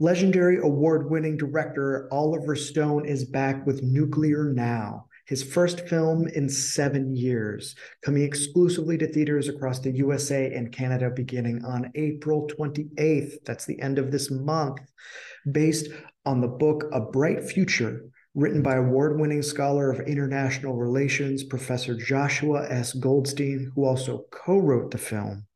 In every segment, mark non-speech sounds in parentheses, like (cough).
Legendary award winning director Oliver Stone is back with Nuclear Now, his first film in seven years, coming exclusively to theaters across the USA and Canada beginning on April 28th. That's the end of this month. Based on the book A Bright Future, written by award winning scholar of international relations, Professor Joshua S. Goldstein, who also co wrote the film.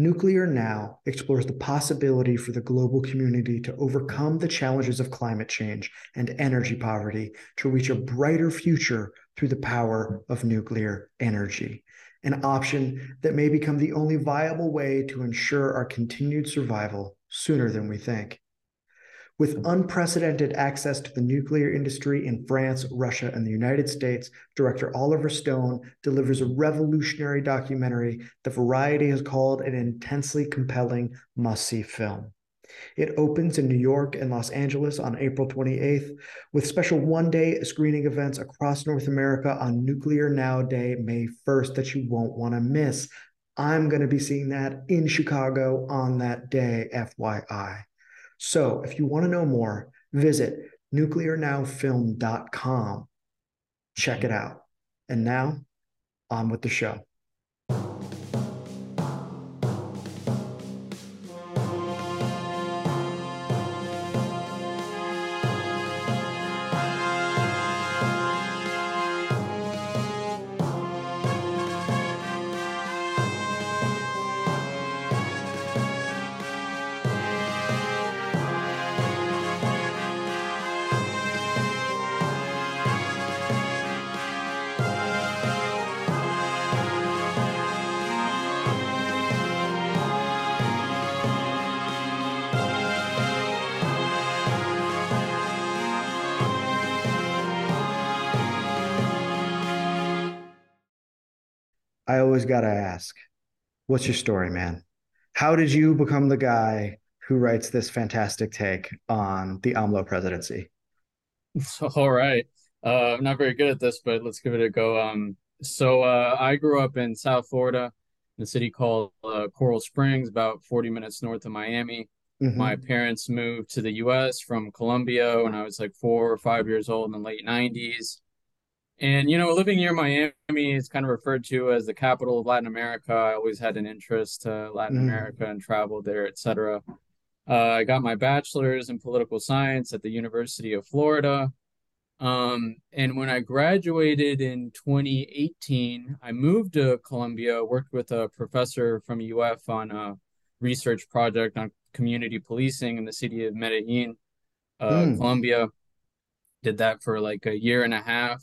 Nuclear Now explores the possibility for the global community to overcome the challenges of climate change and energy poverty to reach a brighter future through the power of nuclear energy, an option that may become the only viable way to ensure our continued survival sooner than we think. With unprecedented access to the nuclear industry in France, Russia, and the United States, director Oliver Stone delivers a revolutionary documentary that Variety has called an intensely compelling must see film. It opens in New York and Los Angeles on April 28th, with special one day screening events across North America on Nuclear Now Day, May 1st, that you won't want to miss. I'm going to be seeing that in Chicago on that day, FYI. So if you want to know more, visit nuclearnowfilm.com. Check it mm-hmm. out. And now, on with the show. Always got to ask, what's your story, man? How did you become the guy who writes this fantastic take on the AMLO presidency? (laughs) All right. Uh, I'm not very good at this, but let's give it a go. Um, so uh, I grew up in South Florida, in a city called uh, Coral Springs, about 40 minutes north of Miami. Mm-hmm. My parents moved to the U.S. from Colombia when I was like four or five years old in the late 90s. And you know, living near Miami is kind of referred to as the capital of Latin America. I always had an interest to Latin mm. America and traveled there, etc. Uh, I got my bachelor's in political science at the University of Florida. Um, and when I graduated in 2018, I moved to Colombia, worked with a professor from UF on a research project on community policing in the city of Medellin, uh, mm. Colombia. Did that for like a year and a half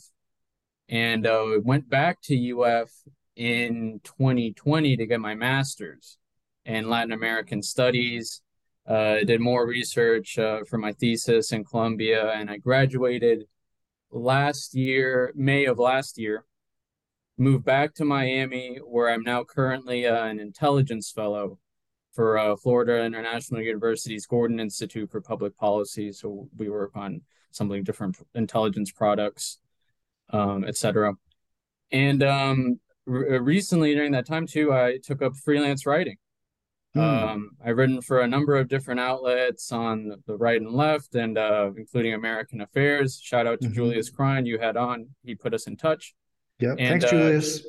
and uh, went back to UF in 2020 to get my master's in Latin American studies. Uh, did more research uh, for my thesis in Colombia, and I graduated last year, May of last year. Moved back to Miami, where I'm now currently uh, an intelligence fellow for uh, Florida International University's Gordon Institute for Public Policy. So we work on something different intelligence products um, etc. And um, re- recently, during that time too, I took up freelance writing. Hmm. Um, I've written for a number of different outlets on the right and left, and uh, including American Affairs. Shout out to mm-hmm. Julius Krein, you had on. He put us in touch. Yeah, thanks, uh, Julius.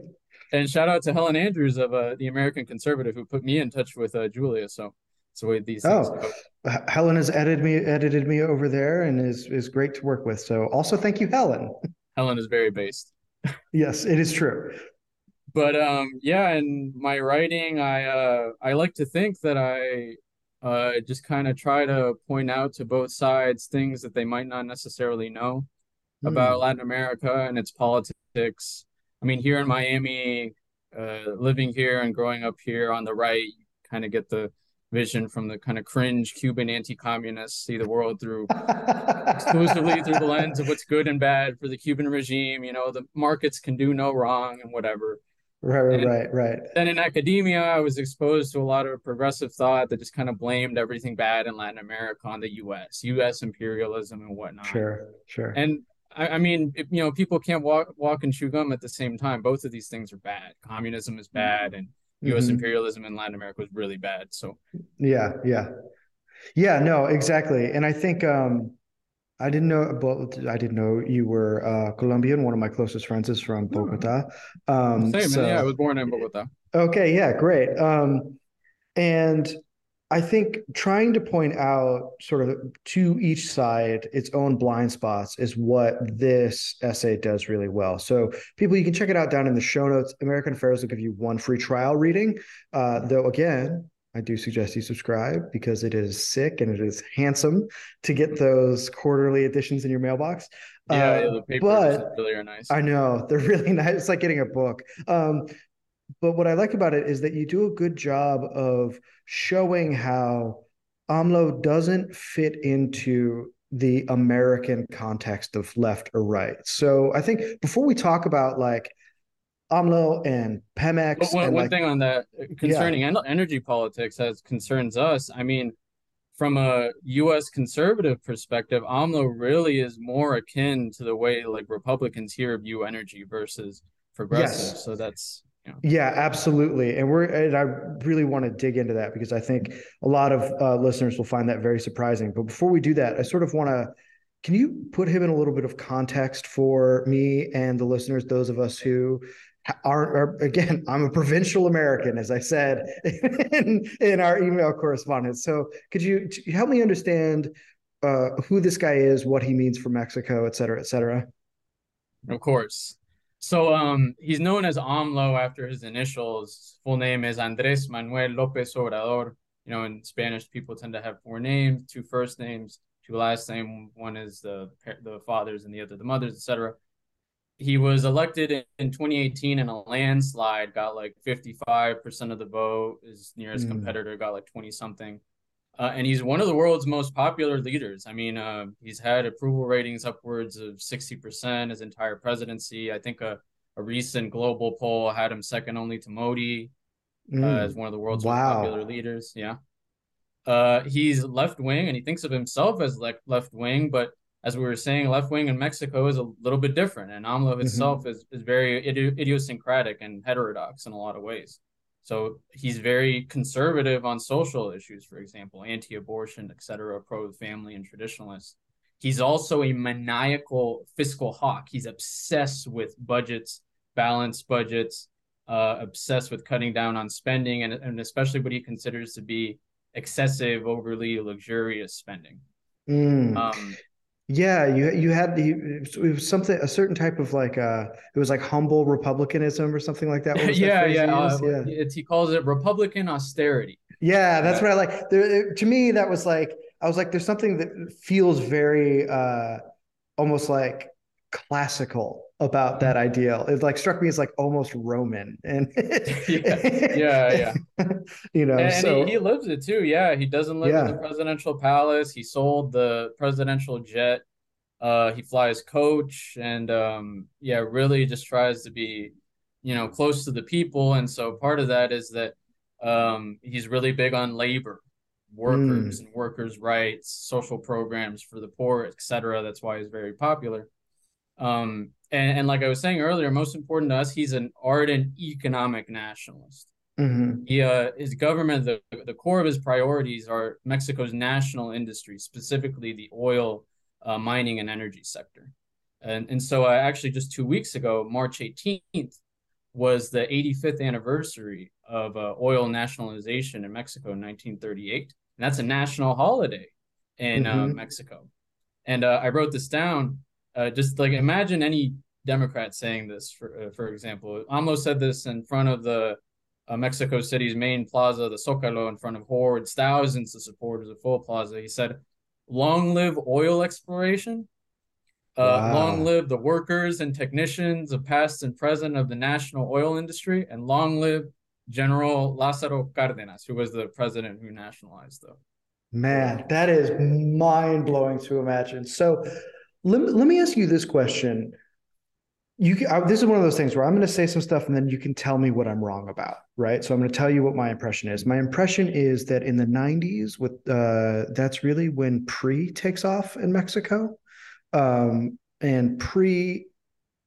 (laughs) and shout out to Helen Andrews of uh, the American Conservative, who put me in touch with uh, Julius. So it's the way these things oh. Helen has edited me edited me over there and is is great to work with. So also thank you, Helen. (laughs) Helen is very based. yes, it is true. But um, yeah, in my writing, I uh, I like to think that I uh, just kind of try to point out to both sides things that they might not necessarily know mm. about Latin America and its politics. I mean, here in Miami, uh, living here and growing up here on the right, you kind of get the vision from the kind of cringe Cuban anti-communists see the world through (laughs) exclusively through the lens of what's good and bad for the Cuban regime. You know, the markets can do no wrong and whatever. Right, and right, right. Then in academia, I was exposed to a lot of progressive thought that just kind of blamed everything bad in Latin America on the U.S., U.S. imperialism and whatnot. Sure, sure. And I, I mean, if, you know, people can't walk walk and chew gum at the same time. Both of these things are bad. Communism is bad, mm. and U.S. Mm-hmm. imperialism in Latin America was really bad. So yeah, yeah. Yeah, no, exactly. And I think um I didn't know, but I didn't know you were uh, Colombian. One of my closest friends is from Oh, Bogota. Um, same, man. Yeah, I was born in Bogota. okay, yeah, great. Um, and I think trying to point out sort of to each side its own blind spots is what this essay does really well. So, people, you can check it out down in the show notes. American Affairs will give you one free trial reading. Uh, though, again, I do suggest you subscribe because it is sick and it is handsome to get those quarterly editions in your mailbox. Yeah, Uh, yeah, the papers but really are nice. I know they're (laughs) really nice. It's like getting a book. Um, but what I like about it is that you do a good job of showing how AMLO doesn't fit into the American context of left or right. So I think before we talk about like AMLO and But Pemex one, and one like thing on that uh, yeah, concerning energy politics as concerns us, I mean, from a U.S. conservative perspective, AMLO really is more akin to the way like Republicans here view energy versus progressives. yes, So that's, you know, Yeah, absolutely. And we're and I really want to dig into that because I think a lot of uh, listeners will find that very surprising. But before we do that, I sort of want to can you put him in a little bit of context for me and the listeners, those of us who aren't are, again, I'm a provincial American, as I said (laughs) in, in our email correspondence. So could you help me understand uh, who this guy is, what he means for Mexico, et cetera, et cetera? of course. So um, he's known as AMLO after his initials. Full name is Andrés Manuel López Obrador. You know, in Spanish, people tend to have four names, two first names, two last name. One is the the fathers and the other the mothers, etc. He was elected in, in 2018 in a landslide, got like 55% of the vote. His nearest Mm, competitor got like 20 something. Uh, and he's one of the world's most popular leaders. I mean, uh, he's had approval ratings upwards of 60% his entire presidency. I think a, a recent global poll had him second only to Modi uh, as mm. one of the world's most popular leaders. Yeah. Uh, he's left wing and he thinks of himself as like left wing, but as we were saying, left wing in Mexico is a little bit different. And AMLO hmm itself is, is very idiosyncratic and heterodox in a lot of ways. So he's very conservative on social issues, for example, anti-abortion, et cetera, pro-family and traditionalist. He's also a maniacal fiscal hawk. He's obsessed with budgets, balanced budgets, uh, obsessed with cutting down on spending, and, and especially what he considers to be excessive, overly luxurious spending. Mm. Um, Yeah, you you had the it was something a certain type of like uh it was like humble republicanism or something like that. What was (laughs) that yeah, yeah. Uh. Yeah. it's, he calls it Republican austerity. Yeah, that's Uh, what I like. There, to me, that was like I was like, there's something that feels very uh almost like classical about that ideal. It like struck me as like almost Roman (laughs) and yeah, yeah, yeah. (laughs) you know, And, he, he lives it too. Yeah, he doesn't live in the presidential palace. He sold the presidential jet. Uh, he flies coach, and um, yeah, really just tries to be, you know, close to the people. And so part of that is that um, he's really big on labor, workers, Mm, and workers' rights, social programs for the poor, etc. That's why he's very popular. Um, and, and like I was saying earlier, most important to us, he's an ardent economic nationalist hmm he uh, his government the, the core of his priorities are Mexico's national industry, specifically the oil, uh, mining, and energy sector. And and so uh, actually just two weeks ago, March 18th, was the 85th anniversary of uh, oil nationalization in Mexico in 1938, and that's a national holiday in uh, hmm Mexico. And uh, I wrote this down. Uh, just like imagine any Democrat saying this, for uh, for example, AMLO said this in front of the uh, Mexico City's main plaza, the Zocalo, in front of hordes, thousands of supporters of Full Plaza. He said, "Long live oil exploration! Uh, long live the workers and technicians of past and present of the national oil industry, and long live General Lázaro Cárdenas, who was the president who nationalized the Man, that is mind blowing to imagine. So let, let me ask you this question. You can, I, this is one of those things where I'm going to say some stuff and then you can tell me what I'm wrong about, right? So I'm going to tell you what my impression is. My impression is that in the 90s, with uh, that's really when PRI takes off in Mexico, um, and PRI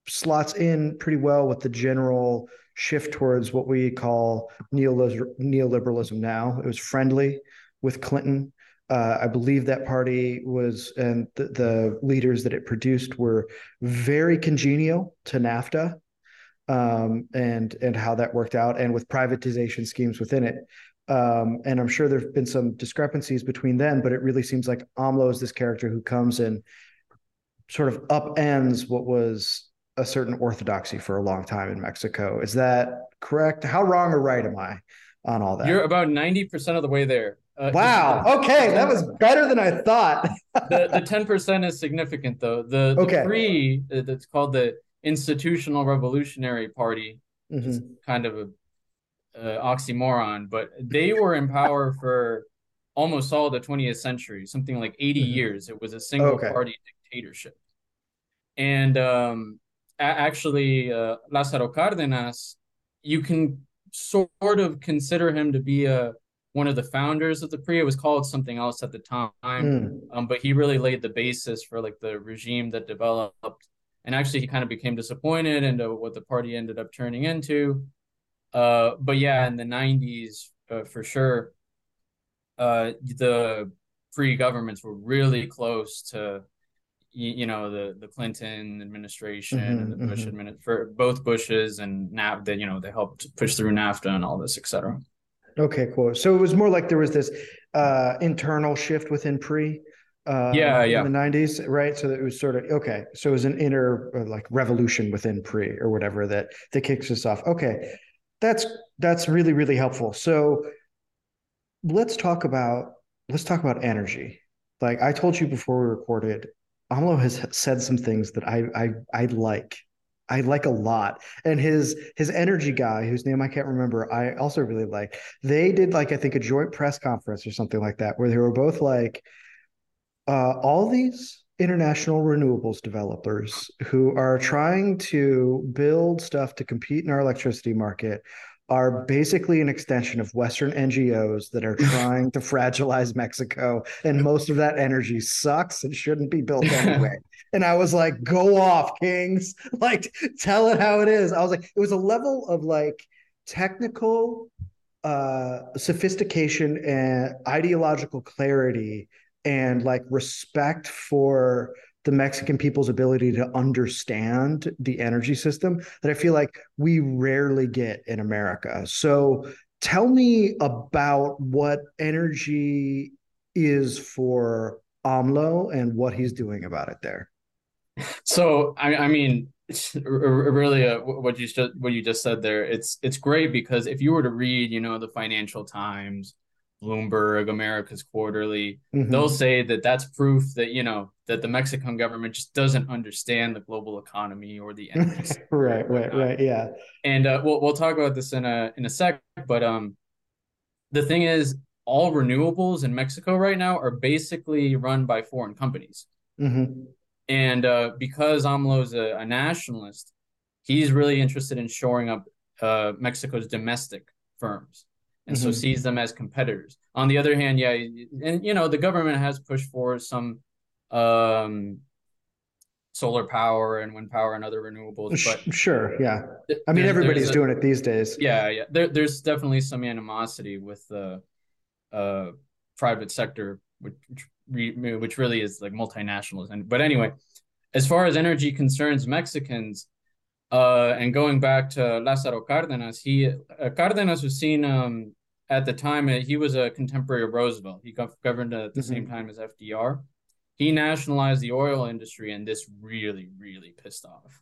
slots in pretty well with the general shift towards what we call neoliberalism now. It was friendly with Clinton. Uh, I believe that party was, and the, the, leaders that it produced were very congenial to NAFTA, um, and and how that worked out, and with privatization schemes within it. Um, and I'm sure there've been some discrepancies between them, but it really seems like AMLO is this character who comes and sort of upends what was a certain orthodoxy for a long time in Mexico. Is that correct? How wrong or right am I on all that? You're about 90% of the way there. Uh, wow. Okay. That was better than I thought. the, the 10% is significant, though. The, the okay. PRI, uh, that's called the Institutional Revolutionary Party, mm-hmm. is kind of a uh, oxymoron, but they were in power for almost all the 20th century, something like 80 mm-hmm. years. It was a single okay. party dictatorship. And um, a- actually, uh, Lázaro Cárdenas, you can sort of consider him to be a one of the founders of the PRI. It was called something else at the time, mm. um, but he really laid the basis for like the regime that developed. And actually, he kind of became disappointed into what the party ended up turning into. Uh, but yeah, in the '90s, uh, for sure, uh, the PRI governments were really close to, you, you know, the the Clinton administration mm-hmm, and the Bush mm-hmm. administration for both Bushes and NAFTA. You know they helped push through NAFTA and all this, etc. Okay, cool. So it was more like there was this uh, internal shift within PRI. Uh, yeah, yeah. In the '90s, right? So it was sort of okay. So it was an inner uh, like revolution within PRI or whatever that that kicks us off. Okay, that's that's really really helpful. So let's talk about let's talk about energy. Like I told you before we recorded, AMLO has said some things that I I I like. I like a lot. And his his energy guy, whose name I can't remember, I also really like. They did like I think a joint press conference or something like that, where they were both like, uh, all these international renewables developers who are trying to build stuff to compete in our electricity market are basically an extension of Western NGOs that are trying to fragilize Mexico. And most of that energy sucks and shouldn't be built anyway. (laughs) and I was like, go off, Kings. (laughs) Like, tell it how it is. I was like, it was a level of like technical uh sophistication and ideological clarity and like respect for the Mexican people's ability to understand the energy system that I feel like we rarely get in America. So tell me about what energy is for AMLO and what he's doing about it there. So I, I mean, really, uh, what you just what you just said there, it's it's great because if you were to read, you know, the Financial Times, Bloomberg, America's Quarterly, mm-hmm. they'll say that that's proof that you know that the Mexican government just doesn't understand the global economy or the energy. (laughs) right, right, right, yeah. And uh, we'll we'll talk about this in a in a sec. But um, the thing is, all renewables in Mexico right now are basically run by foreign companies. Mm-hmm. And uh, because AMLO is a, a nationalist, he's really interested in shoring up uh, Mexico's domestic firms and mm-hmm. so sees them as competitors. On the other hand, yeah, and you know the government has pushed for some um, solar power and wind power and other renewables. But sure, yeah, I mean everybody's a, doing it these days. Yeah, yeah. There, there's definitely some animosity with the uh, private sector, which which really is like multinationals. And but anyway, as far as energy concerns, Mexicans uh, and going back to Lázaro Cárdenas, he uh, Cárdenas was seen um, at the time. Uh, he was a contemporary of Roosevelt. He governed at the mm-hmm. same time as FDR. He nationalized the oil industry, and this really, really pissed off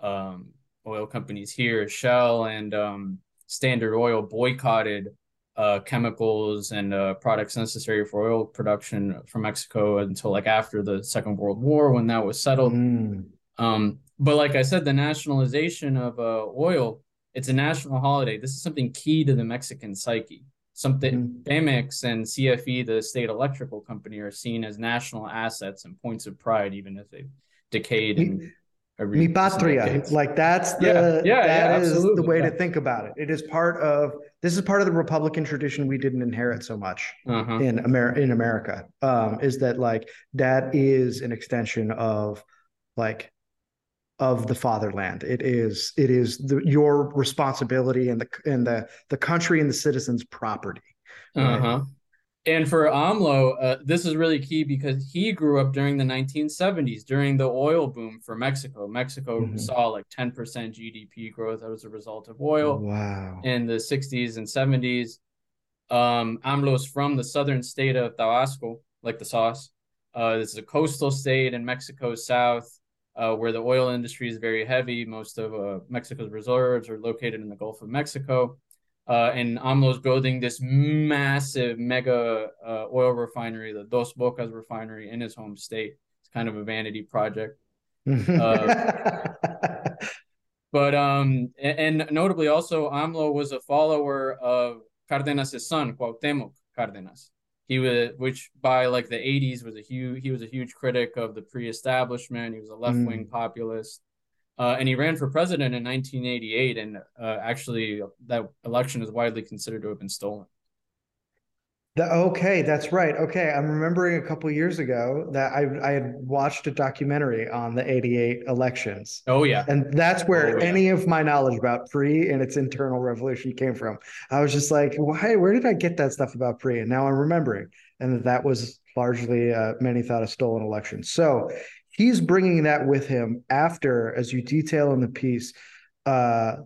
um, oil companies here. Shell and um, Standard Oil boycotted uh, chemicals and uh, products necessary for oil production from Mexico until like after the Second World War, when that was settled. Mm. Um, but like I said, the nationalization of uh, oil, it's a national holiday. This is something key to the Mexican psyche. Something mm-hmm. Pemex and CFE, the state electrical company, are seen as national assets and points of pride, even if they've decayed and Mi patria, like that's the yeah, yeah, that yeah, is the way yeah. to think about it. It is part of this is part of the Republican tradition we didn't inherit so much uh-huh. in America. In America, um, is that like that is an extension of like of the fatherland. It is it is the, your responsibility and the and the the country and the citizens' property. Right? Uh huh. And for AMLO, uh, this is really key because he grew up during the 1970s, during the oil boom for Mexico. Mexico mm-hmm. saw like 10% GDP growth as a result of oil. Wow. In the 60s and 70s. Um, AMLO's from the southern state of Tabasco, like the sauce. Uh, this is a coastal state in Mexico's south uh, where the oil industry is very heavy. Most of uh, Mexico's reserves are located in the Gulf of Mexico. Uh, and AMLO's building this massive mega uh, oil refinery, the Dos Bocas refinery in his home state. It's kind of a vanity project. Uh, (laughs) but um, and, and, notably also, AMLO was a follower of Cardenas' son, Cuauhtemoc Cardenas. He was, which by like the 80s was a huge, he was a huge critic of the PRI-establishment. He was a left-wing mm. populist. Uh, and he ran for president in 1988, and uh, actually, that election is widely considered to have been stolen. The, okay, that's right. Okay, I'm remembering a couple years ago that I I had watched a documentary on the '88 elections. Oh yeah, and that's where oh, yeah. any of my knowledge about PRI and its internal revolution came from. I was just like, why? Where did I get that stuff about PRI? And now I'm remembering, and that that was largely uh, many thought a stolen election. So he's bringing that with him after, as you detail in the piece, uh,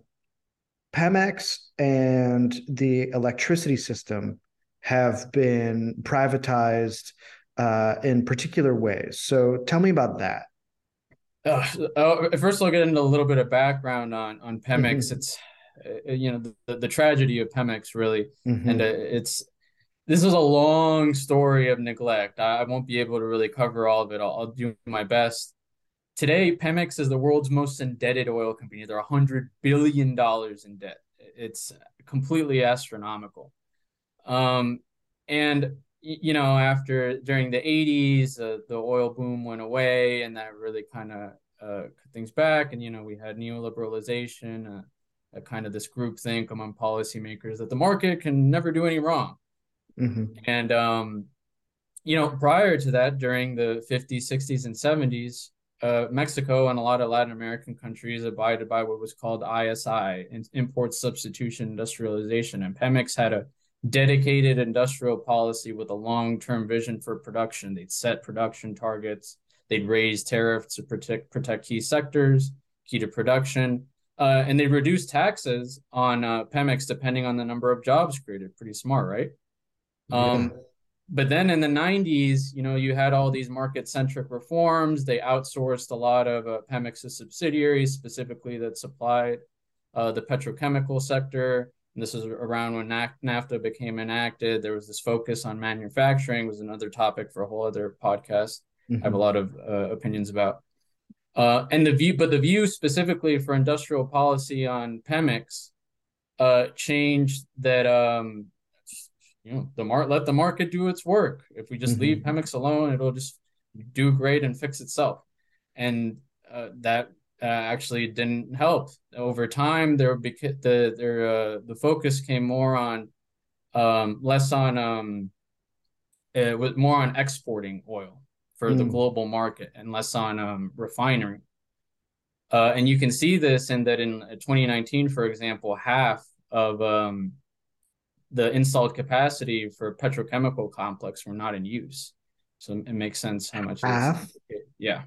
Pemex and the electricity system have been privatized uh, in particular ways. So tell me about that. Uh, first, I'll get into a little bit of background on on Pemex. Mm-hmm. It's uh, you know the, the tragedy of Pemex really, mm-hmm. and uh, it's this is a long story of neglect. I, won't be able to really cover all of it. I'll, I'll, do my best. Today, Pemex is the world's most indebted oil company. They're $100 billion in debt. It's completely astronomical. Um, and, you know, after during the 80s, uh, the oil boom went away and that really kind of uh, cut things back. And, you know, we had neoliberalization, uh, kind of this group think among policymakers that the market can never do any wrong Mm-hmm. And, um, you know, prior to that, during the 50s, 60s, and 70s, uh, Mexico and a lot of Latin American countries abided by what was called ISI, and import substitution industrialization. And Pemex had a dedicated industrial policy with a long term vision for production. They'd set production targets, they'd raise tariffs to protect, protect key sectors, key to production. Uh, and they reduced taxes on uh, Pemex depending on the number of jobs created. Pretty smart, right? Um, yeah. But then in the 90s, you know, you had all these market centric reforms. They outsourced a lot of uh, Pemex's subsidiaries, specifically that supplied uh, the petrochemical sector. And this is around when NAFTA became enacted. There was this focus on manufacturing, was another topic for a whole other podcast. Mm-hmm. I have a mm-hmm. lot of uh, opinions about. Uh, and the view, but the view specifically for industrial policy on Pemex uh, changed that um, you know the market let the market do its work if we just mm-hmm. leave Pemex alone it'll just do great and fix itself and uh, that uh, actually didn't help over time there beca- the there uh, the focus came more on um, less on um, it was more on exporting oil for mm. the global market and less on um, refinery uh, and you can see this in that in 2019 for example half of um, the installed capacity for petrochemical complex were not in use. So it makes sense how much. Half. Yeah.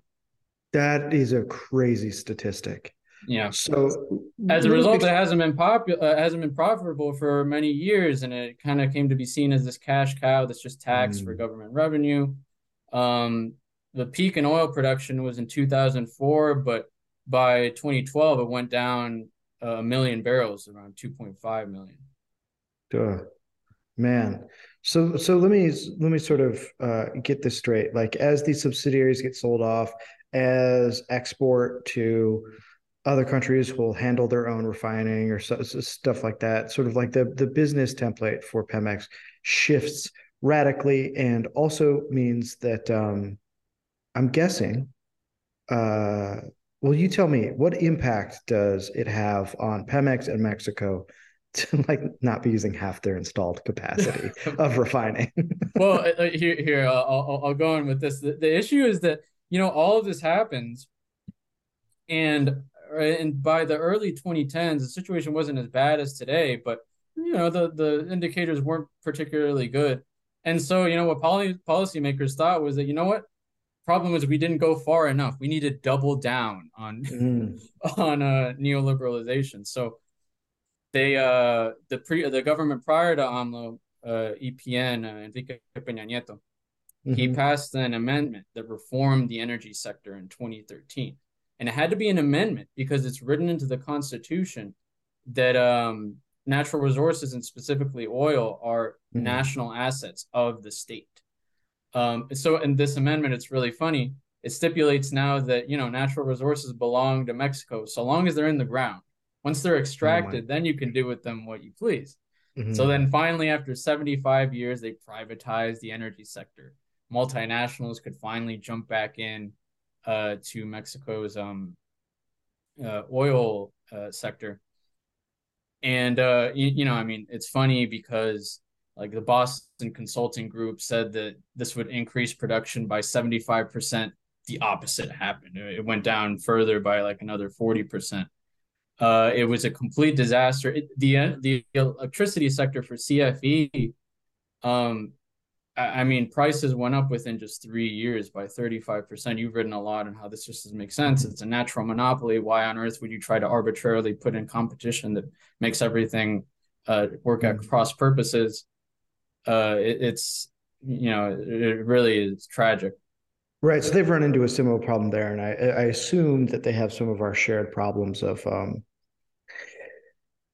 That is a crazy statistic. Yeah. So as a result, it hasn't been popular, uh, hasn't been profitable for many years, and it kind of came to be seen as this cash cow that's just taxed mm. for government revenue. Um, the peak in oil production was in 2004, but by 2012, it went down a million barrels, around 2.5 million. Duh. Man. So so let me let me sort of uh, get this straight. Like as these subsidiaries get sold off, as export to other countries will handle their own refining or so, stuff like that. Sort of like the the business template for Pemex shifts radically, and also means that um, I'm guessing. Uh, well, you tell me what impact does it have on Pemex and Mexico (laughs) to like not be using half their installed capacity (laughs) of refining. (laughs) well, uh, uh, here, here, I'll, I'll go on with this. The, the issue is that you know all of this happens, and and by the early 2010s, the situation wasn't as bad as today, but you know the the indicators weren't particularly good, And so, you know, what poly- policymakers thought was that, you know what? Problem is we didn't go far enough. We need to double down on mm. (laughs) on uh, neoliberalization. So they uh the PRI the government prior to AMLO, uh, EPN, uh, Enrique Peña Nieto, mm-hmm. he passed an amendment that reformed the energy sector in 2013. And it had to be an amendment because it's written into the Constitution that um, natural resources and specifically oil are mm-hmm. national assets of the state. Um, so in this amendment, it's really funny. It stipulates now that you know natural resources belong to Mexico so long as they're in the ground. Once they're extracted, oh then you can do with them what you please. Mm-hmm. So then finally, after 75 years, they privatized the energy sector. Multinationals could finally jump back in uh, to Mexico's um, uh, oil uh, sector. And uh, you, you know, I mean, it's funny because like the Boston Consulting Group said that this would increase production by 75%. The opposite happened. It went down further by like another 40%. Uh, it was a complete disaster. It, the the electricity sector for CFE um, I mean, prices went up within just three years by 35%. You've written a lot on how this just doesn't make sense. It's a natural monopoly. Why on earth would you try to arbitrarily put in competition that makes everything uh, work at mm-hmm. cross purposes? Uh, it, it's, you know, it really is tragic. Right. So they've run into a similar problem there. And I, I assume that they have some of our shared problems of um,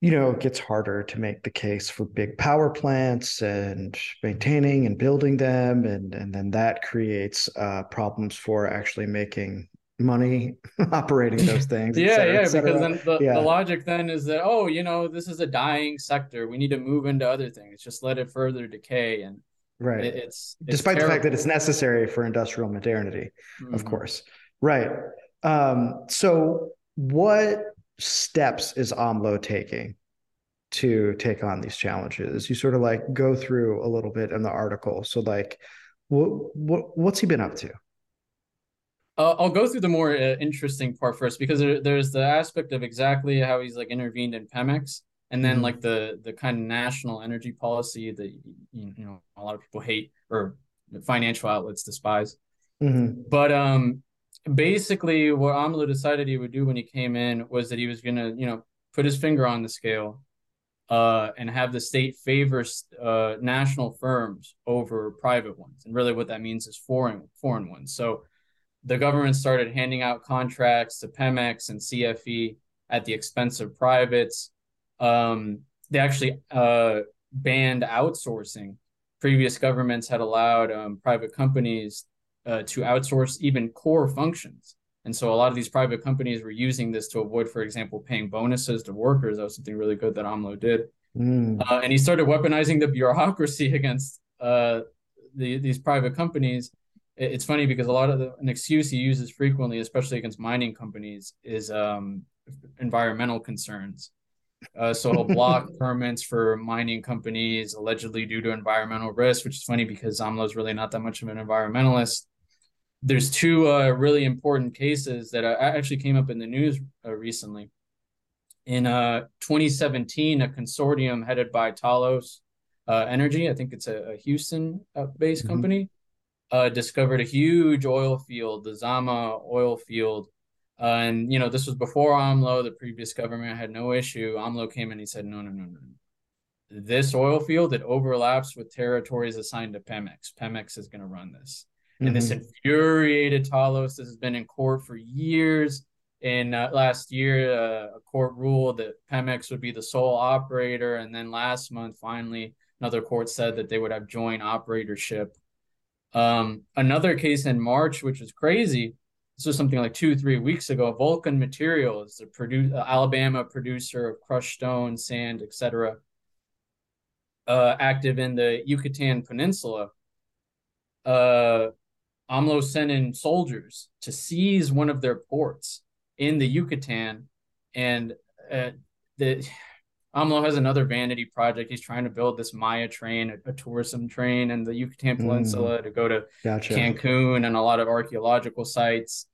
you know, it gets harder to make the case for big power plants and maintaining and building them, and and then that creates uh, problems for actually making money (laughs) operating those (laughs) things. yeah, cetera, yeah, because then the, yeah. the logic then is that oh, you know, this is a dying sector. We need to move into other things. Just let it further decay and. Right. It, it's, it's, despite terrible. the fact that it's necessary for industrial modernity, mm-hmm. of course. Right. Um, so, what steps is AMLO taking to take on these challenges? You sort of like go through a little bit in the article. So like, what what what's he been up to? Uh, I'll go through the more uh, interesting part first because there, there's the aspect of exactly how he's like intervened in Pemex, and then mm-hmm. like the the kind of national energy policy that you, you know a lot of people hate or financial outlets despise. Mm-hmm. But um, basically, what AMLO decided he would do when he came in was that he was gonna you know put his finger on the scale uh, and have the state favor uh, national firms over private ones. And really, what that means is foreign foreign ones. So the government started handing out contracts to Pemex and CFE at the expense of privates. Um, they actually uh, banned outsourcing. Previous governments had allowed um, private companies uh, to outsource even core functions. And so a lot of these private companies were using this to avoid, for example, paying bonuses to workers. That was something really good that AMLO did. Mm. Uh, and he started weaponizing the bureaucracy (laughs) against uh, the, these private companies. It's funny because a lot of the, an excuse he uses frequently, especially against mining companies, is um, environmental concerns. Uh, so he'll (laughs) block permits for mining companies allegedly due to environmental risk, which is funny because AMLO's really not that much of an environmentalist there's two uh, really important cases that uh, actually came up in the news uh, recently. In uh, 2017, a consortium headed by Talos uh, Energy, I think it's a, a Houston-based uh, mm-hmm. company, discovered a huge oil field, the Zama oil field. and you know this was before AMLO. The previous government had no issue. AMLO came in. He said, "No, no, no, no. This oil field it overlaps with territories assigned to Pemex. Pemex is going to run this." Mm-hmm. And this mm-hmm. infuriated Talos. This has been in court for years. In uh, last year, uh, a court ruled that Pemex would be the sole operator. And then last month, finally, another court said that they would have joint operatorship. Um, another case in March, which was crazy. This was something like two, three weeks ago. Vulcan Materials, the produ- uh, Alabama producer of crushed stone, sand, etc., uh, active in the Yucatan Peninsula, uh, AMLO sent in soldiers to seize one of their ports in the Yucatan, and uh, the AMLO has another vanity project. He's trying to build this Maya train, a, a tourism train in the Yucatan hmm. Peninsula mm, to go to gotcha. Cancun and a lot of archaeological sites.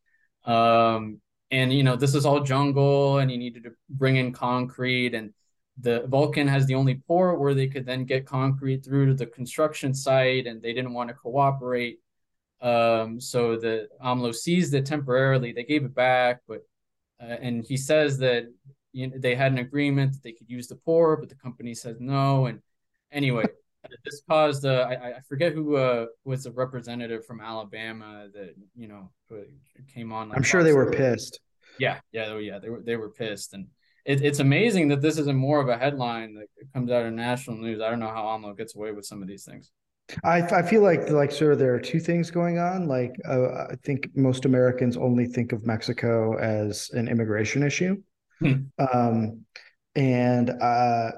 Um, and you know, this is all jungle, and you needed to bring in concrete, and the Vulcan has the only port where they could then get concrete through to the construction site, and they didn't want to cooperate. Um, so the AMLO seized it temporarily. They gave it back, but uh, and he says that you know, they had an agreement that they could use the port, but the company said no. And anyway, (laughs) this caused uh, I, I forget who uh, was a representative from Alabama that you know came on. Like, I'm sure they were pissed. Yeah, yeah, oh, yeah. They were they were pissed, and it, it's amazing that this isn't more of a headline that comes out of national news. I don't know how AMLO gets away with some of these things. I, I feel like like sort of there are two things going on. Like uh, I think most Americans only think of Mexico as an immigration issue, hmm. um, and uh,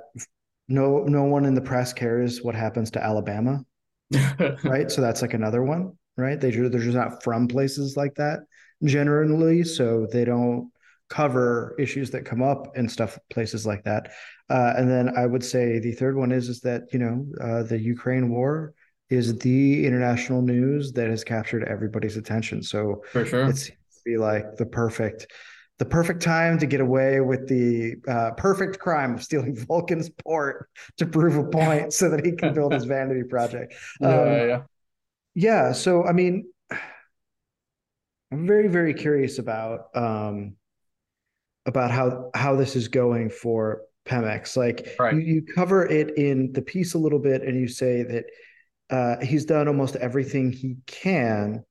no no one in the press cares what happens to Alabama, (laughs) right? So that's like another one, right? They they're just not from places like that generally, so they don't cover issues that come up and stuff places like that. Uh, and then I would say the third one is is that you know uh, the Ukraine war is the international news that has captured everybody's attention. So for sure, it seems to be like the perfect the perfect time to get away with the uh, perfect crime of stealing (laughs) Vulcan's port to prove a point so that he can build his (laughs) vanity project. Um, yeah, yeah. Yeah. So, I mean, I'm very, very curious about um, about how how this is going for Pemex. Like right. you, you cover it in the piece a little bit, and you say that uh, he's done almost everything he can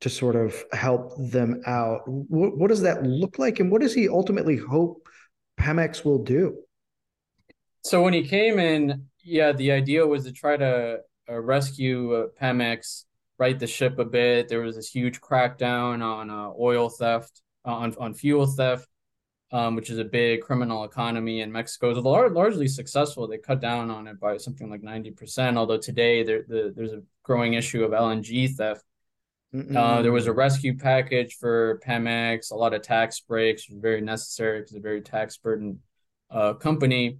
to sort of help them out. What, what does that look like, and what does he ultimately hope Pemex will do? So when he came in, yeah, the idea was to try to uh, rescue uh, Pemex, right the ship a bit. There was this huge crackdown on uh, oil theft, on on fuel theft, um, which is a big criminal economy in Mexico. It's largely successful. They cut down on it by something like ninety percent. Although today there, the, there's a growing issue of LNG theft uh, there was a rescue package for Pemex, a lot of tax breaks, very necessary because it's a very tax burden uh, company.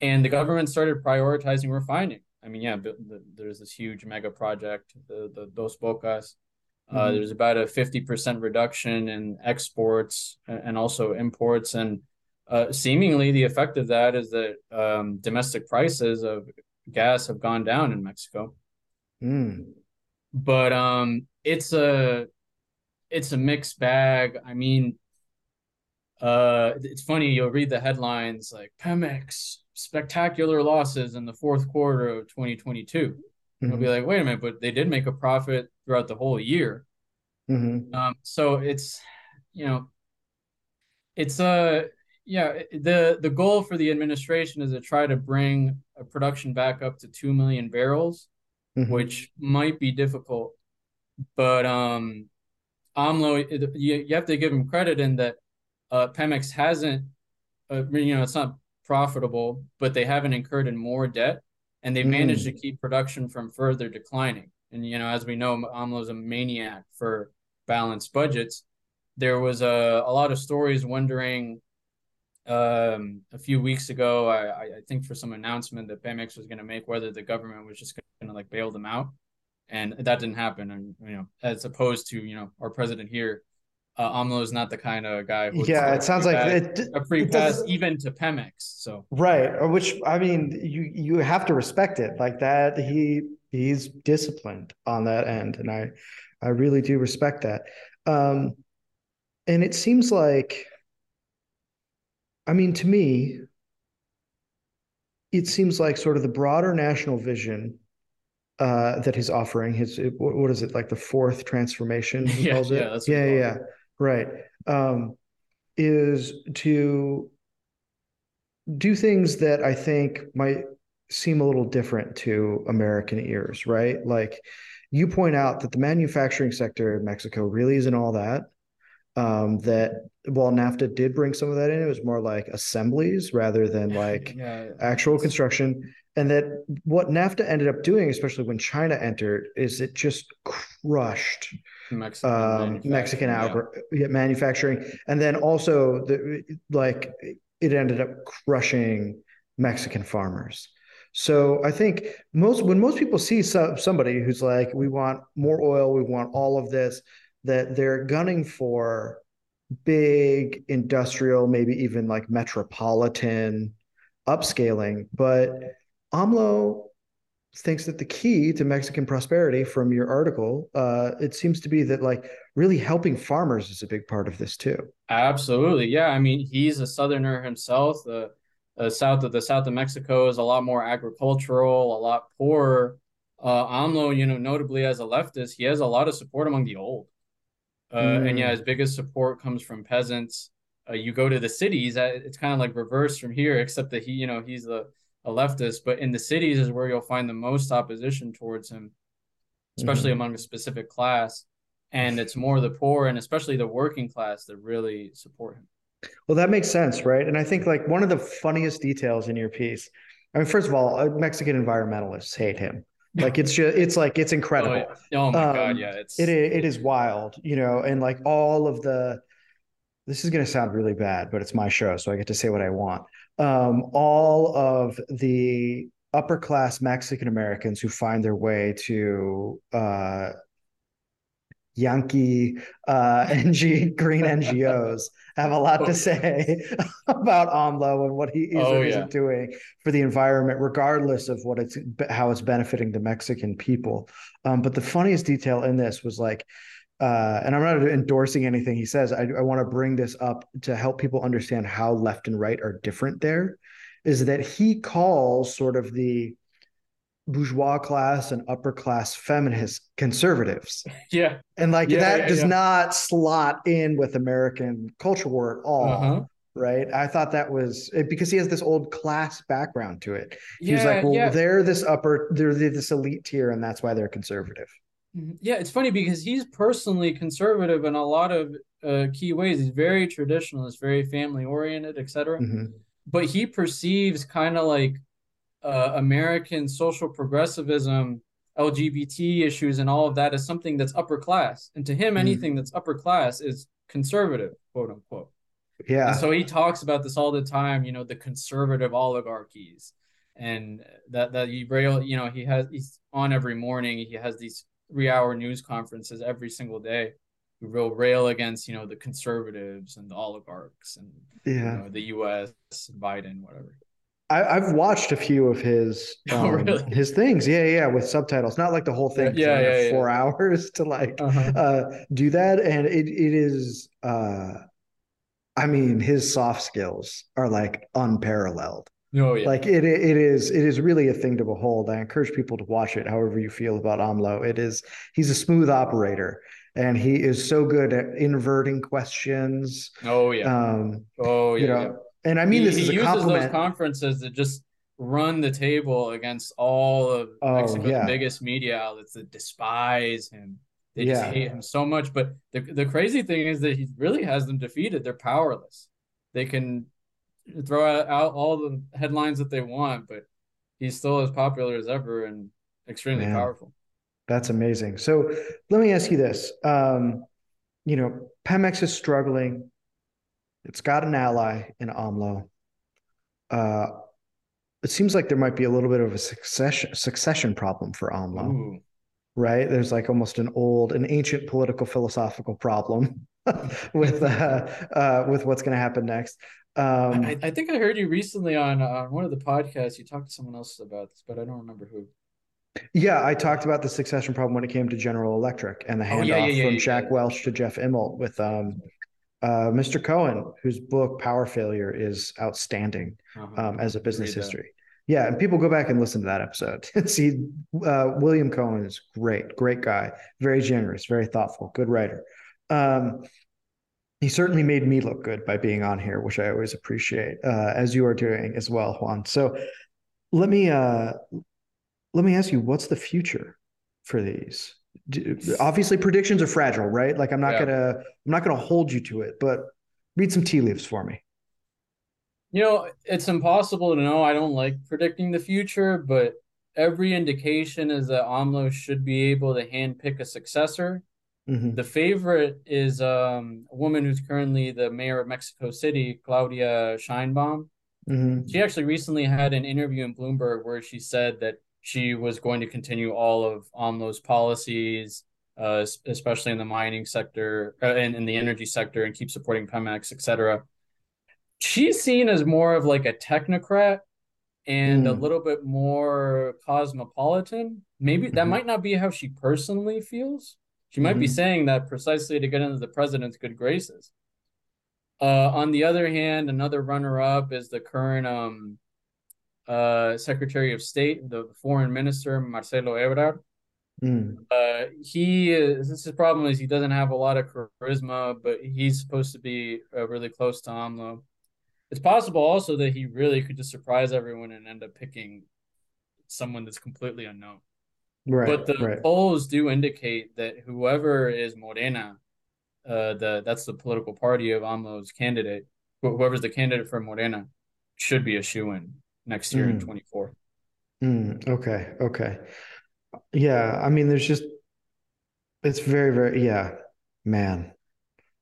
And the government started prioritizing refining. I mean, yeah, the, the, there's this huge mega project, the, the Dos Bocas. Uh, mm-hmm. There's about a 50% reduction in exports and also imports. And uh, seemingly the effect of that is that um, domestic prices of gas have gone down in Mexico. Mm. But um, it's a it's a mixed bag. I mean, uh, it's funny. You'll read the headlines like Pemex spectacular losses in the fourth quarter of 2022. Mm-hmm. You'll be like, wait a minute, but they did make a profit throughout the whole year. Mm-hmm. Um, so it's you know, it's a uh, yeah. the The goal for the administration is to try to bring a production back up to two million barrels, mm-hmm. which might be difficult but um, AMLO, you, you have to give him credit in that uh, Pemex hasn't, uh, you know, it's not profitable, but they haven't incurred in more debt, and they've mm. managed to keep production from further declining. And you know, as we know, AMLO's a maniac for balanced budgets. There was a, a lot of stories wondering um, a few weeks ago, I, I think for some announcement that Pemex was going to make, whether the government was just going to like bail them out and that didn't happen. And you know, as opposed to you know our president here, uh, AMLO is not the kind of guy. Who yeah, it sounds like it, a free pass even to Pemex. So right, which I mean, you you have to respect it like that. He he's disciplined on that end, and I I really do respect that. Um, and it seems like, I mean, to me, it seems like sort of the broader national vision uh, that he's offering. His what is it like the fourth transformation? He (laughs) yeah, calls it. Yeah, yeah, yeah, yeah. Right. Um, is to do things that I think might seem a little different to American ears, right? Like you point out that the manufacturing sector in Mexico really isn't all that. Um, that while NAFTA did bring some of that in, it was more like assemblies rather than (laughs) like yeah, actual construction and that what NAFTA ended up doing, especially when China entered, is it just crushed Mexican, um, manufacturing, Mexican yeah. manufacturing, and then also the like it ended up crushing Mexican farmers. So I think most when most people see so, somebody who's like, we want more oil, we want all of this, that they're gunning for big industrial, maybe even like metropolitan upscaling. But AMLO thinks that the key to Mexican prosperity from your article, uh, it seems to be that like really helping farmers is a big part of this too. Absolutely. Yeah. I mean, he's a southerner himself. The, the south of the south of Mexico is a lot more agricultural, a lot poorer. Uh, AMLO, you know, notably as a leftist, he has a lot of support among the old. Uh, mm. And yeah, his biggest support comes from peasants. Uh, you go to the cities, uh, it's kind of like reverse from here, (laughs) except that he, you know, he's a, a leftist. But in the cities is where you'll find the most opposition towards him, especially mm. among a specific class. And it's more the poor and especially the working class that really support him. Well, that makes sense, right? And I think like one of the funniest details in your piece. I mean, first of all, uh, Mexican environmentalists hate him. Like it's just, it's like it's incredible. Oh, yeah. oh my um, god, yeah, it's it it is wild, you know, and like all of the. This is going to sound really bad, but it's my show, so I get to say what I want. Um, all of the upper class Mexican Americans who find their way to uh, Yankee uh, (laughs) NG green NGOs have a lot to oh, say (laughs) about AMLO and what he is oh, or isn't doing for the environment, regardless of what it's how it's benefiting the Mexican people. Um, but the funniest detail in this was like, uh, and I'm not endorsing anything he says. I, I want to bring this up to help people understand how left and right are different. There is that he calls sort of the bourgeois class and upper class feminist conservatives. Yeah. And like yeah, that yeah, does yeah. not slot in with American culture war at all. Uh-huh. Right. I thought that was because he has this old class background to it. He was like, well, they're this upper, they're this elite tier, and that's why they're conservative. Mm-hmm. Yeah, it's funny because he's personally conservative in a lot of uh, key ways. He's very traditionalist, very family oriented, etc. Mm-hmm. But he perceives kind of like uh, American social progressivism, LGBT issues, and all of that as something that's upper class. And to him, mm. anything mm. that's upper class is conservative, quote unquote. Yeah. And so he talks about this all the time, you know, the conservative oligarchies. And that that he rail, you know, he has he's on every morning. He has these three hour news conferences every single day. He will rail against, you know, the conservatives and the oligarchs and yeah. you know, the US, Biden, whatever. I, have watched a few of his (laughs) oh, um, oh, really? his things. Yeah, yeah, with subtitles. Not like the whole thing. Yeah, yeah, yeah, four (laughs) hours to like uh-huh. uh, do that, and it it is. Uh, I mean, his soft skills are like unparalleled. Oh, yeah. Like it, it is, it is really a thing to behold. I encourage people to watch it. However you feel about AMLO, it is. He's a smooth operator, and he is so good at inverting questions. Oh yeah. Um, oh yeah. You know, yeah and I mean he, this is he a uses compliment. those conferences to just run the table against all of oh, Mexico's yeah. biggest media outlets that despise him. They just hate him so much. But the the crazy thing is that he really has them defeated. They're powerless. They can throw out, out all the headlines that they want, but he's still as popular as ever and extremely Man, powerful. That's amazing. So let me ask you this. Um, you know, Pemex is struggling it's got an ally in AMLO. Uh, it seems like there might be a little bit of a succession succession problem for AMLO. Ooh. Right? There's like almost an old, an ancient political philosophical problem (laughs) with uh, uh, with what's going to happen next. Um, I, I, think I heard you recently on on one of the podcasts. You talked to someone else about this, but I don't remember who. Yeah, I talked about the succession problem when it came to General Electric and the handoff oh, yeah, yeah, yeah, from Jack Welch to Jeff Immelt with um, uh, Mr. Cohan, whose book Power Failure is outstanding uh-huh. um, as a business history. Yeah, and people go back and listen to that episode. (laughs) See, uh, William Cohan is great, great guy, very generous, very thoughtful, good writer. Um, he certainly made me look good by being on here, which I always appreciate, uh, as you are doing as well, Juan. So let me uh, let me ask you, what's the future for these? obviously predictions are fragile, right? Like I'm not yeah. gonna I'm not gonna hold you to it, but read some tea leaves for me. You know, it's impossible to know. I don't like predicting the future, but every indication is that AMLO should be able to handpick a successor. Mm-hmm. The favorite is um, a woman who's currently the mayor of Mexico City, Claudia Sheinbaum. Mm-hmm. She actually recently had an interview in Bloomberg where she said that she was going to continue all of AMLO's policies, uh, especially in the mining sector uh, and in the energy sector, and keep supporting Pemex, etc. She's seen as more of like a technocrat and mm. a little bit more cosmopolitan. Maybe mm-hmm. that might not be how she personally feels. She might mm-hmm. be saying that precisely to get into the president's good graces. Uh, on the other hand, another runner-up is the current um, uh, Secretary of State, the foreign minister Marcelo Ebrard. Mm. Uh, he is, his problem is he doesn't have a lot of charisma, but he's supposed to be uh, really close to AMLO. It's possible also that he really could just surprise everyone and end up picking someone that's completely unknown. Right. But the right. polls do indicate that whoever is Morena, uh, the that's the political party of AMLO's candidate, whoever's the candidate for Morena, should be a shoe in next year mm. in 24. Mm, okay. Okay. Yeah. I mean, there's just, it's very, very, yeah, man.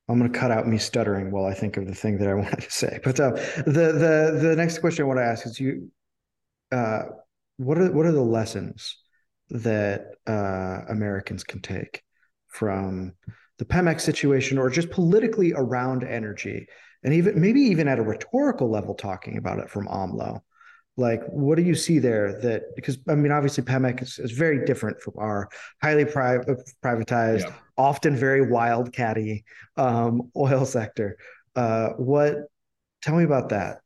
I'm going to cut out me stuttering while I think of the thing that I (laughs) wanted to say. But uh, the the the next question I want to ask is you, uh, what are what are the lessons that uh, Americans can take from the Pemex situation, or just politically around energy, and even maybe even at a rhetorical level, talking about it from AMLO? like what do you see there that because i mean obviously pemex is, is very different from our highly pri- privatized yeah. often very wildcatty um, oil sector uh, what tell me about that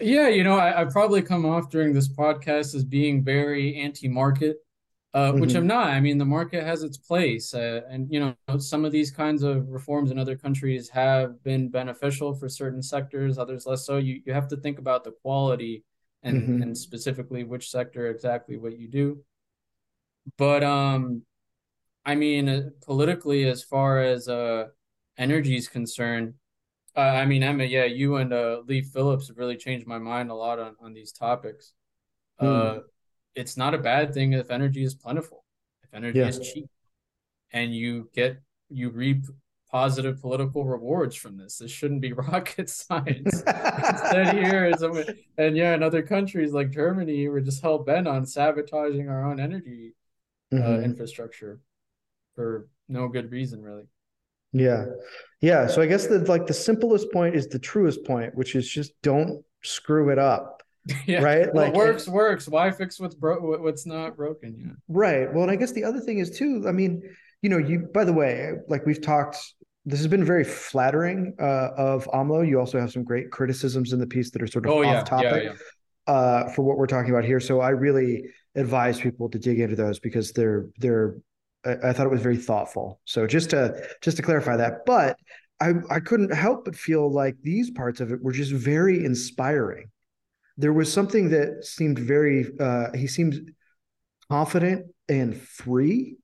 yeah you know I, I probably come off during this podcast as being very anti-market uh, mm-hmm. which i'm not i mean the market has its place uh, and you know some of these kinds of reforms in other countries have been beneficial for certain sectors others less so you, you have to think about the quality and mm-hmm. and specifically which sector exactly what you do but um i mean uh, politically as far as uh energy is concerned uh, i mean Emmet yeah you and uh Leigh Phillips have really changed my mind a lot on on these topics mm. It's not a bad thing if energy is plentiful if energy yeah. is cheap and you get you reap positive political rewards from this. This shouldn't be (laughs) rocket science. Instead, (laughs) here is, and yeah, in other countries like Germany, we're just hell bent on sabotaging our own energy uh, mm-hmm. infrastructure for no good reason, really. Yeah, yeah. So I guess the like the simplest point is the truest point, which is just don't screw it up. (laughs) Yeah. Right. Like what works, works. Why fix what's bro what's not broken yet? Right. Well, and I guess the other thing is too, I mean, you know, you by the way, like we've talked this has been very flattering uh, of AMLO. You also have some great criticisms in the piece that are sort of oh, off yeah, topic yeah, yeah. Uh, for what we're talking about here. So I really advise people to dig into those because they're they're. I, I thought it was very thoughtful. So just to just to clarify that, but I I couldn't help but feel like these parts of it were just very inspiring. There was something that seemed very. Uh, he seemed confident and free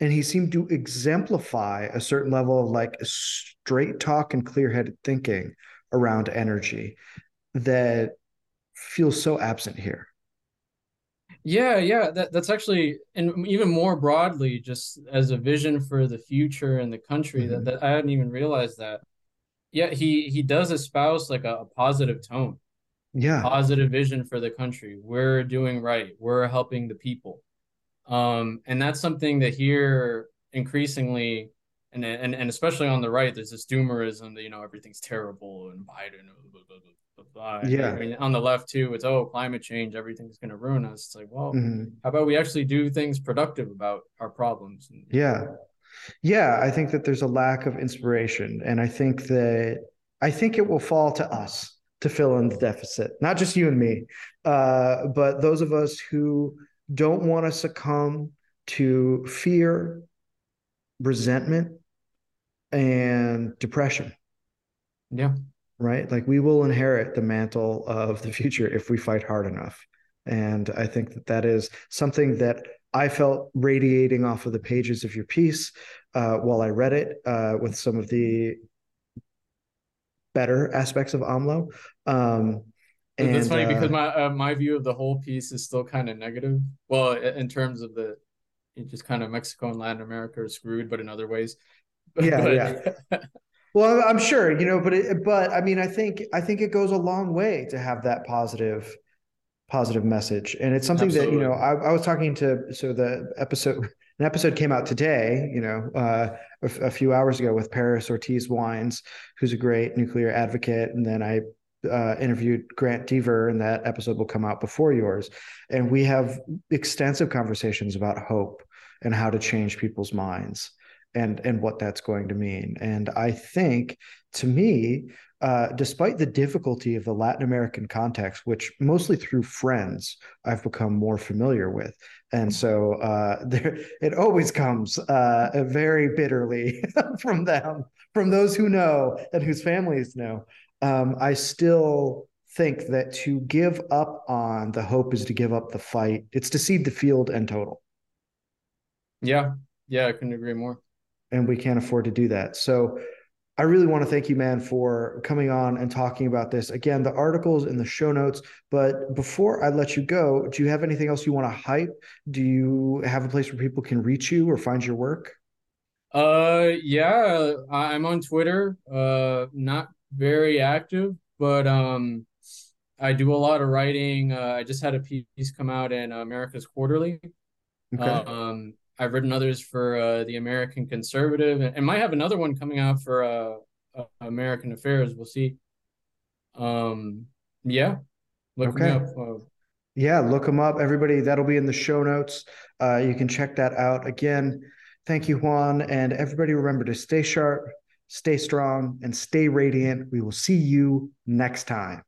and he seemed to exemplify a certain level of like straight talk and clear-headed thinking around energy that feels so absent here yeah yeah that, that's actually and even more broadly just as a vision for the future and the country mm-hmm. that, that i hadn't even realized that yeah he he does espouse like a, a positive tone yeah positive vision for the country we're doing right we're helping the people um, and that's something that here increasingly, and, and and especially on the right, there's this doomerism that you know everything's terrible and Biden. Blah, blah, blah, yeah. I mean, on the left too, it's oh climate change, everything's going to ruin us. It's like, well, mm-hmm. how about we actually do things productive about our problems? And, yeah, yeah. I think that there's a lack of inspiration, and I think that I think it will fall to us to fill in the deficit, not just you and me, uh, but those of us who don't want to succumb to fear, resentment, and depression. Yeah. Right. Like we will inherit the mantle of the future if we fight hard enough. And I think that that is something that I felt radiating off of the pages of your piece uh, while I read it uh, with some of the better aspects of AMLO. Um, and, That's funny uh, because my uh, my view of the whole piece is still kind of negative. Well, in terms of the just kind of Mexico and Latin America are screwed, but in other ways. Yeah, (laughs) but, yeah. (laughs) well, I'm sure you know, but it, but I mean, I think I think it goes a long way to have that positive positive message, and it's something Absolutely. that you know I, I was talking to so the episode an episode came out today, you know, uh, a, a, few hours ago with Paris Ortiz Wines, who's a great nuclear advocate, and then I uh, interviewed Grant Deaver, and that episode will come out before yours. And we have extensive conversations about hope and how to change people's minds and and what that's going to mean. And I think, to me, uh, despite the difficulty of the Latin American context, which mostly through friends I've become more familiar with, and so uh, (laughs) there it always comes uh, very bitterly (laughs) from them, from those who know and whose families know. Um, I still think that to give up on the hope is to give up the fight. It's to cede the field and total. Yeah, yeah, I couldn't agree more. And we can't afford to do that. So I really want to thank you, man, for coming on and talking about this. Again, the articles in the show notes. But before I let you go, do you have anything else you want to hype? Do you have a place where people can reach you or find your work? Uh, yeah, I'm on Twitter. Uh, not very active, but um, I do a lot of writing. Uh, I just had a piece come out in Americas Quarterly. Okay. Um, I've written others for uh, the American Conservative, and, and might have another one coming out for uh, uh, American Affairs. We'll see. Um, yeah, look okay. up. Uh, yeah, look them up, everybody. That'll be in the show notes. Uh, you can check that out. Again, thank you, Juan, and everybody. Remember to stay sharp, stay strong, and stay radiant. We will see you next time.